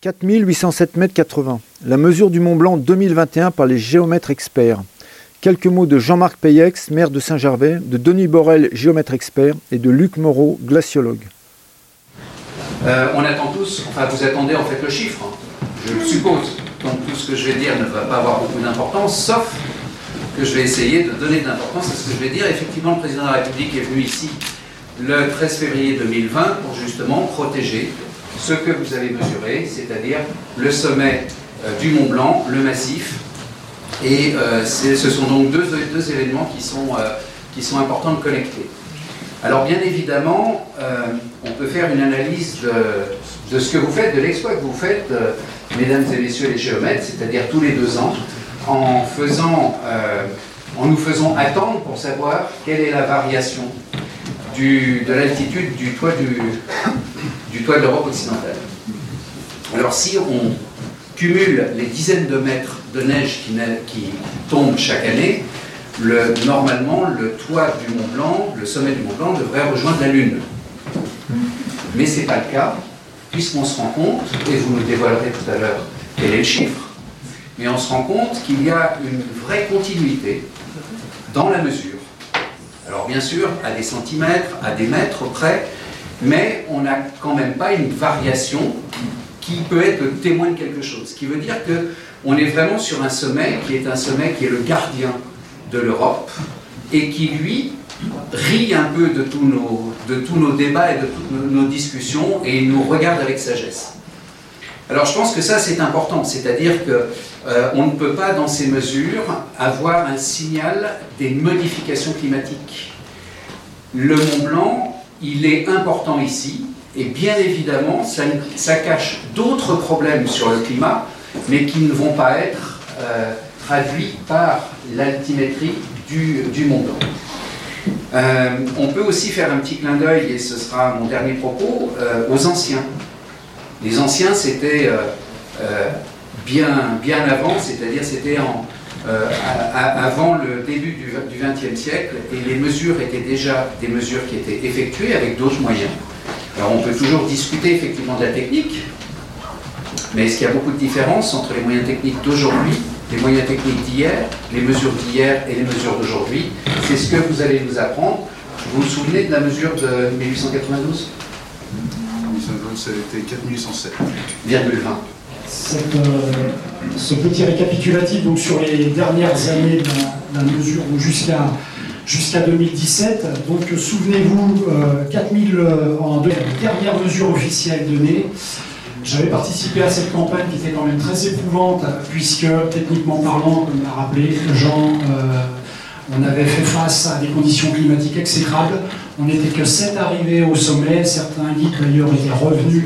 4807 mètres 80. La mesure du Mont Blanc 2021 par les géomètres experts. Quelques mots de Jean-Marc Payex, maire de Saint-Gervais, de Denis Borel, géomètre expert, et de Luc Moreau, glaciologue. Euh, on attend tous, enfin vous attendez en fait le chiffre, hein. je suppose. Donc tout ce que je vais dire ne va pas avoir beaucoup d'importance, sauf que je vais essayer de donner de l'importance à ce que je vais dire. Effectivement, le président de la République est venu ici le 13 février 2020 pour justement protéger ce que vous avez mesuré, c'est-à-dire le sommet euh, du Mont Blanc, le massif. Et euh, ce sont donc deux, deux événements qui sont, euh, qui sont importants de connecter. Alors bien évidemment, on peut faire une analyse de, de, ce que vous faites, de l'exploit que vous faites, mesdames et messieurs les géomètres, c'est-à-dire tous les deux ans, en, faisant, en nous faisant attendre pour savoir quelle est la variation du, de l'altitude du toit du, du toit de l'Europe occidentale. Alors si on cumule les dizaines de mètres de neige qui, qui tombent chaque année, le, normalement le toit du Mont Blanc, le sommet du Mont Blanc devrait rejoindre la Lune. Mais ce n'est pas le cas, puisqu'on se rend compte, et vous nous dévoilerez tout à l'heure quel est le chiffre, mais on se rend compte qu'il y a une vraie continuité dans la mesure. Alors bien sûr, à des centimètres, à des mètres près, mais on n'a quand même pas une variation qui peut être le témoin de quelque chose. Ce qui veut dire qu'on est vraiment sur un sommet qui est un sommet qui est le gardien de l'Europe et qui, lui, rit un peu de tous nos, de tous nos débats et de toutes nos discussions et il nous regarde avec sagesse. Alors je pense que ça c'est important, c'est-à-dire qu'on euh, ne peut pas dans ces mesures avoir un signal des modifications climatiques. Le Mont Blanc il est important ici, et bien évidemment, ça, cache d'autres problèmes sur le climat, mais qui ne vont pas être euh, traduits par l'altimétrie du, du Blanc. Euh, on peut aussi faire un petit clin d'œil, et ce sera mon dernier propos, euh, aux anciens. Les anciens, c'était bien, bien avant, c'est-à-dire c'était en, euh, avant le début du XXe siècle, et les mesures étaient déjà des mesures qui étaient effectuées avec d'autres moyens. Alors on peut toujours discuter effectivement de la technique, mais est-ce qu'il y a beaucoup de différences entre les moyens techniques d'aujourd'hui, les moyens techniques d'hier, les mesures d'hier et les mesures d'aujourd'hui? C'est ce que vous allez nous apprendre. Vous vous souvenez de la mesure de 1892 1892, ça a été 4807,20 euh, ce petit récapitulatif donc, sur les dernières années de la, mesure jusqu'à jusqu'à 2017. Donc souvenez-vous, 4000 euh, en dernière mesure officielle donnée. J'avais participé à cette campagne qui était quand même très éprouvante, puisque techniquement parlant, comme l'a rappelé Jean, euh, on avait fait face à des conditions climatiques exécrables. On n'était que 7 arrivés au sommet. Certains guides d'ailleurs étaient revenus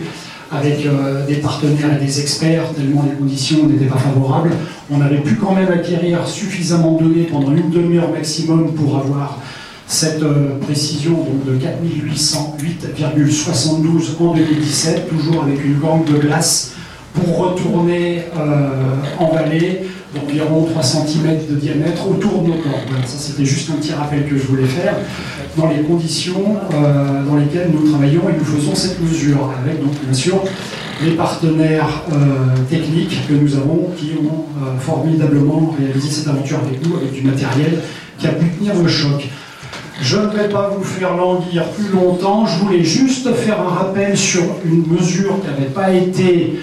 avec euh, des partenaires et des experts, tellement les conditions n'étaient pas favorables. On avait pu quand même acquérir suffisamment de données pendant une demi-heure maximum pour avoir cette euh, précision de 4808,72 en 2017, toujours avec une gangue de glace pour retourner euh, en vallée d'environ 3 cm de diamètre autour de nos corps. ça c'était juste un petit rappel que je voulais faire dans les conditions euh, dans lesquelles nous travaillons et nous faisons cette mesure, avec donc bien sûr les partenaires euh, techniques que nous avons qui ont euh, formidablement réalisé cette aventure avec nous, avec du matériel qui a pu tenir le choc. Je ne vais pas vous faire languir plus longtemps, je voulais juste faire un rappel sur une mesure qui n'avait pas été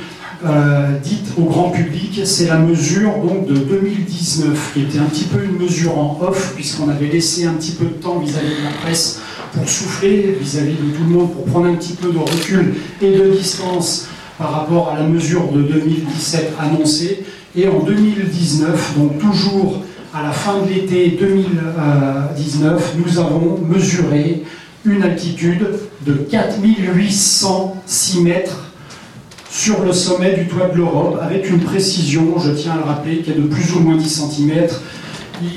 euh, dite au grand public, c'est la mesure donc, de 2019, qui était un petit peu une mesure en off, puisqu'on avait laissé un petit peu de temps vis-à-vis de la presse pour souffler, vis-à-vis de tout le monde, pour prendre un petit peu de recul et de distance par rapport à la mesure de 2017 annoncée. Et en 2019, donc toujours à la fin de l'été 2019, nous avons mesuré une altitude de 4806 mètres sur le sommet du toit de l'Europe, avec une précision, je tiens à le rappeler, qui est de plus ou moins 10 cm.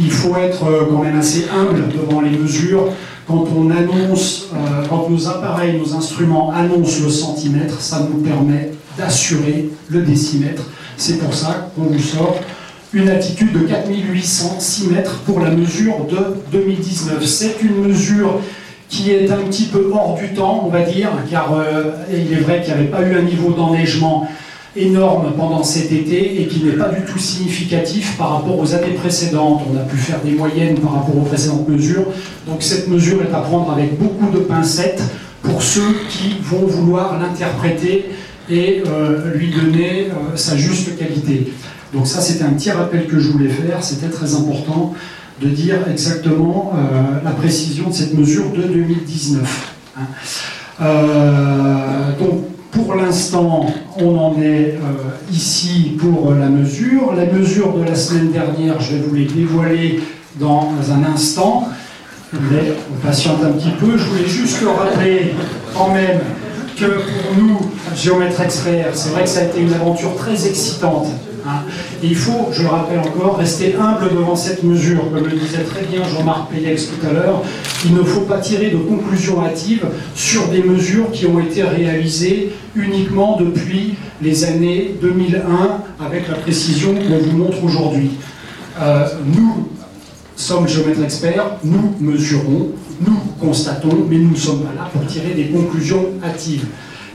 Il faut être euh, quand même assez humble devant les mesures. Quand on annonce, euh, quand nos appareils, nos instruments annoncent le centimètre, ça nous permet d'assurer le décimètre. C'est pour ça qu'on vous sort une altitude de 4806 mètres pour la mesure de 2019. C'est une mesure qui est un petit peu hors du temps, on va dire, car euh, il est vrai qu'il n'y avait pas eu un niveau d'enneigement énorme pendant cet été et qui n'est pas du tout significatif par rapport aux années précédentes. On a pu faire des moyennes par rapport aux précédentes mesures. Donc cette mesure est à prendre avec beaucoup de pincettes pour ceux qui vont vouloir l'interpréter et euh, lui donner euh, sa juste qualité. Donc ça, c'était un petit rappel que je voulais faire. C'était très important de dire exactement euh, la précision de cette mesure de 2019. Hein. donc pour l'instant, on en est ici pour la mesure. La mesure de la semaine dernière, je vais vous les dévoiler dans un instant. Mais on patiente un petit peu. Je voulais juste le rappeler quand même que pour nous, géomètres experts, c'est vrai que ça a été une aventure très excitante. Et il faut, je le rappelle encore, rester humble devant cette mesure. Comme le disait très bien Jean-Marc Payex tout à l'heure, il ne faut pas tirer de conclusions hâtives sur des mesures qui ont été réalisées uniquement depuis les années 2001, avec la précision qu'on vous montre aujourd'hui. Euh, nous, sommes géomètres experts, nous mesurons, nous constatons, mais nous ne sommes pas là pour tirer des conclusions hâtives.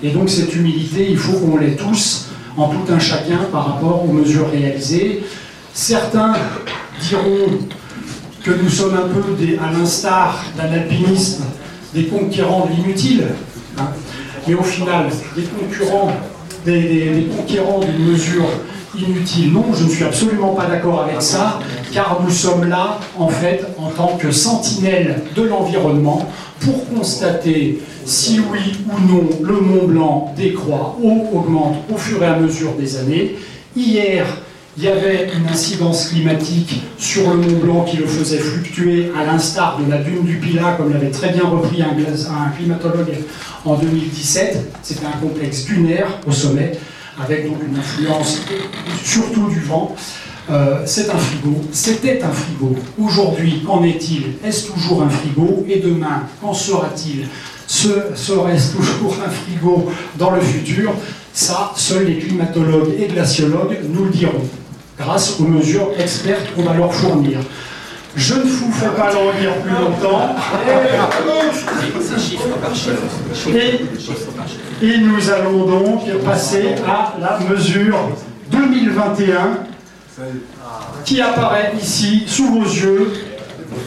Et donc cette humilité, il faut qu'on l'ait tous, en tout un chacun, par rapport aux mesures réalisées. Certains diront que nous sommes un peu, à l'instar d'un alpinisme, des conquérants de l'inutile. Hein. Mais au final, des concurrents, des conquérants d'une mesure inutile. Non, je ne suis absolument pas d'accord avec ça, car nous sommes là, en fait, en tant que sentinelles de l'environnement, pour constater si oui ou non le Mont Blanc décroît ou augmente au fur et à mesure des années. Hier, il y avait une incidence climatique sur le Mont Blanc qui le faisait fluctuer, à l'instar de la dune du Pilat, comme l'avait très bien repris un, climatologue en 2017. C'était un complexe dunaire au sommet avec donc une influence surtout du vent. Euh, c'est un frigo, c'était un frigo. Aujourd'hui, qu'en est-il Est-ce toujours un frigo Et demain, qu'en sera-t-il Serait-ce toujours un frigo dans le futur Ça, seuls les climatologues et glaciologues nous le diront, grâce aux mesures expertes qu'on va leur fournir. Je ne vous fais pas dire plus longtemps. Et, nous allons donc passer à la mesure 2021 qui apparaît ici sous vos yeux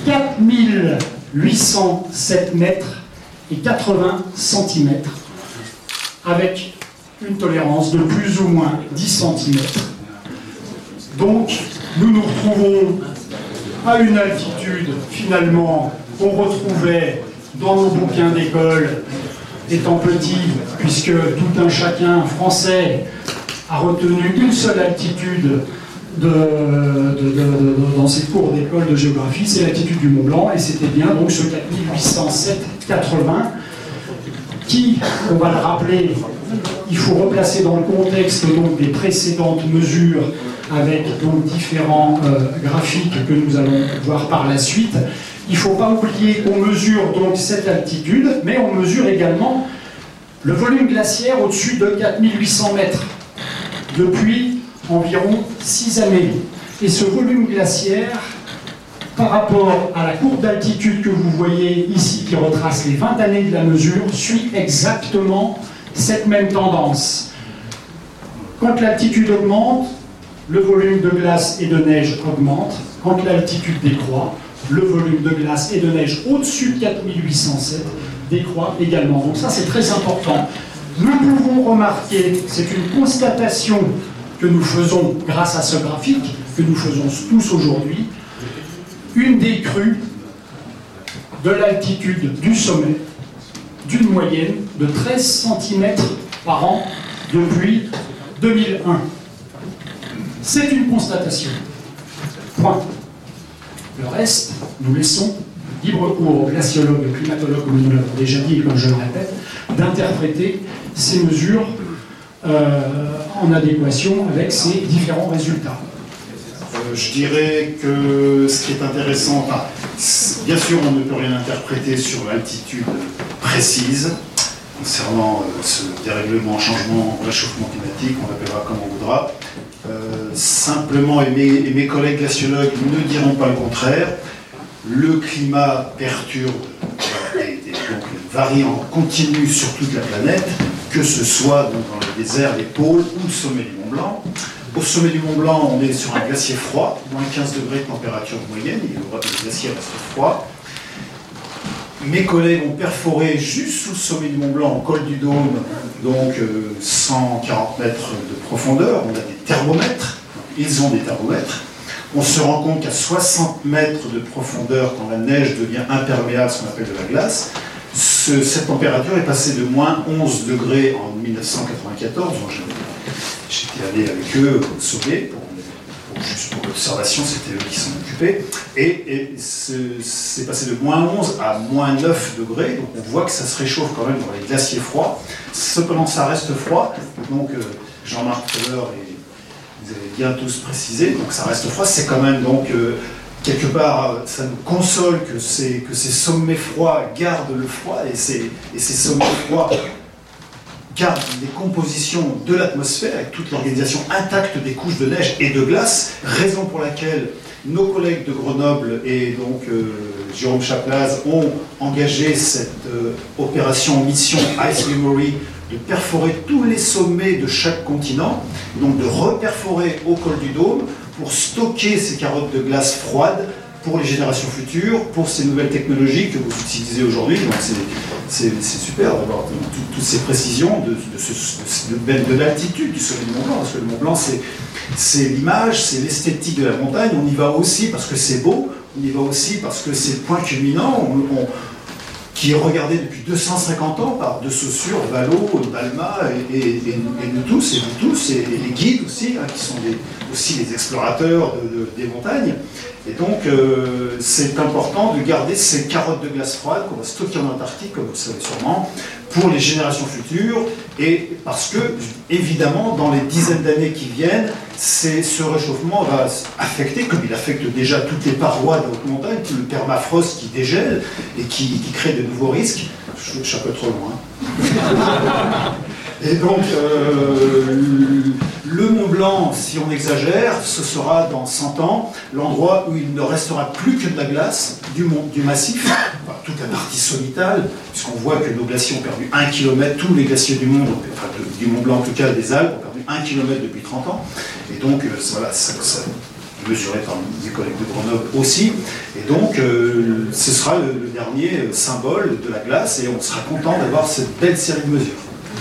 4807 mètres et 80 cm avec une tolérance de plus ou moins 10 cm. Donc nous nous retrouvons à une altitude finalement qu'on retrouvait dans nos bouquins d'école étant petit, puisque tout un chacun français a retenu une seule altitude dans ses cours d'école de géographie, c'est l'altitude du Mont Blanc, et c'était bien donc ce 4807-80 qui, on va le rappeler, il faut replacer dans le contexte donc des précédentes mesures avec donc différents euh, graphiques que nous allons voir par la suite. Il ne faut pas oublier qu'on mesure donc cette altitude, mais on mesure également le volume glaciaire au-dessus de 4800 mètres depuis environ 6 années. Et ce volume glaciaire, par rapport à la courbe d'altitude que vous voyez ici, qui retrace les 20 années de la mesure, suit exactement cette même tendance. Quand l'altitude augmente, le volume de glace et de neige augmente. Quand l'altitude décroît, le volume de glace et de neige au-dessus de 4807 décroît également. Donc ça, c'est très important. Nous pouvons remarquer, c'est une constatation que nous faisons grâce à ce graphique, que nous faisons tous aujourd'hui, une décrue de l'altitude du sommet d'une moyenne de 13 cm par an depuis 2001. C'est une constatation. Point. Le reste, nous laissons libre cours aux glaciologues, aux climatologues, comme nous l'avons déjà dit et comme je le répète, d'interpréter ces mesures euh, en adéquation avec ces différents résultats. Euh, je dirais que ce qui est intéressant, bien sûr, on ne peut rien interpréter sur l'altitude précise concernant euh, ce dérèglement, changement, réchauffement climatique, on l'appellera comme on voudra. Euh, simplement, et mes, collègues glaciologues ne diront pas le contraire, le climat perturbe et, donc varie en continu sur toute la planète. Que ce soit dans les déserts, les pôles ou le sommet du Mont Blanc. Au sommet du Mont Blanc, on est sur un glacier froid, moins 15 degrés de température moyenne, le glacier reste froid. Mes collègues ont perforé juste sous le sommet du Mont Blanc, au col du Dôme, donc 140 euh, mètres de profondeur. On a des thermomètres, ils ont des thermomètres. On se rend compte qu'à 60 mètres de profondeur, quand la neige devient imperméable, ce qu'on appelle de la glace, cette température est passée de moins 11 degrés en 1994. J'étais allé avec eux au sommet, juste pour l'observation, c'était eux qui s'en occupaient. Et, c'est passé de moins 11 à moins 9 degrés, donc on voit que ça se réchauffe quand même dans les glaciers froids. Cependant, ça reste froid, donc euh, Jean-Marc Feller et vous avez bien tous précisé, donc ça reste froid, c'est quand même donc euh, quelque part, ça nous console que ces, sommets froids gardent le froid et ces, et ces sommets froids gardent les compositions de l'atmosphère avec toute l'organisation intacte des couches de neige et de glace, raison pour laquelle nos collègues de Grenoble et donc euh, Jérôme Chaplaz ont engagé cette euh, opération mission Ice Memory de perforer tous les sommets de chaque continent, donc de reperforer au col du Dôme pour stocker ces carottes de glace froides pour les générations futures, pour ces nouvelles technologies que vous utilisez aujourd'hui. Donc c'est super d'avoir toutes ces précisions de, de, de, l'altitude du sommet du Mont Blanc, parce que le Mont Blanc c'est l'image, c'est l'esthétique de la montagne. On y va aussi parce que c'est beau, on y va aussi parce que c'est le point culminant. Qui est regardé depuis 250 ans par De Saussure, Valo, Balma et, nous tous, et vous tous, et, les guides aussi, hein, qui sont aussi les explorateurs des montagnes. Et donc, euh, c'est important de garder ces carottes de glace froide qu'on va stocker en Antarctique, comme vous le savez sûrement, pour les générations futures, et parce que, évidemment, dans les dizaines d'années qui viennent, ce réchauffement va affecter, comme il affecte déjà toutes les parois de haute montagne, le permafrost qui dégèle et qui, crée de nouveaux risques. Je suis un peu trop loin. Et donc, euh, le Mont Blanc, si on exagère, ce sera dans 100 ans l'endroit où il ne restera plus que de la glace, du, massif, toute la partie solitale, puisqu'on voit que nos glaciers ont perdu 1 km, tous les glaciers du monde, enfin, du Mont Blanc en tout cas, des Alpes, ont perdu 1 km depuis 30 ans. Et donc, euh, voilà, ça, ça mesuré par mes collègues de Grenoble aussi. Et donc, euh, ce sera le, dernier symbole de la glace et on sera content d'avoir cette belle série de mesures.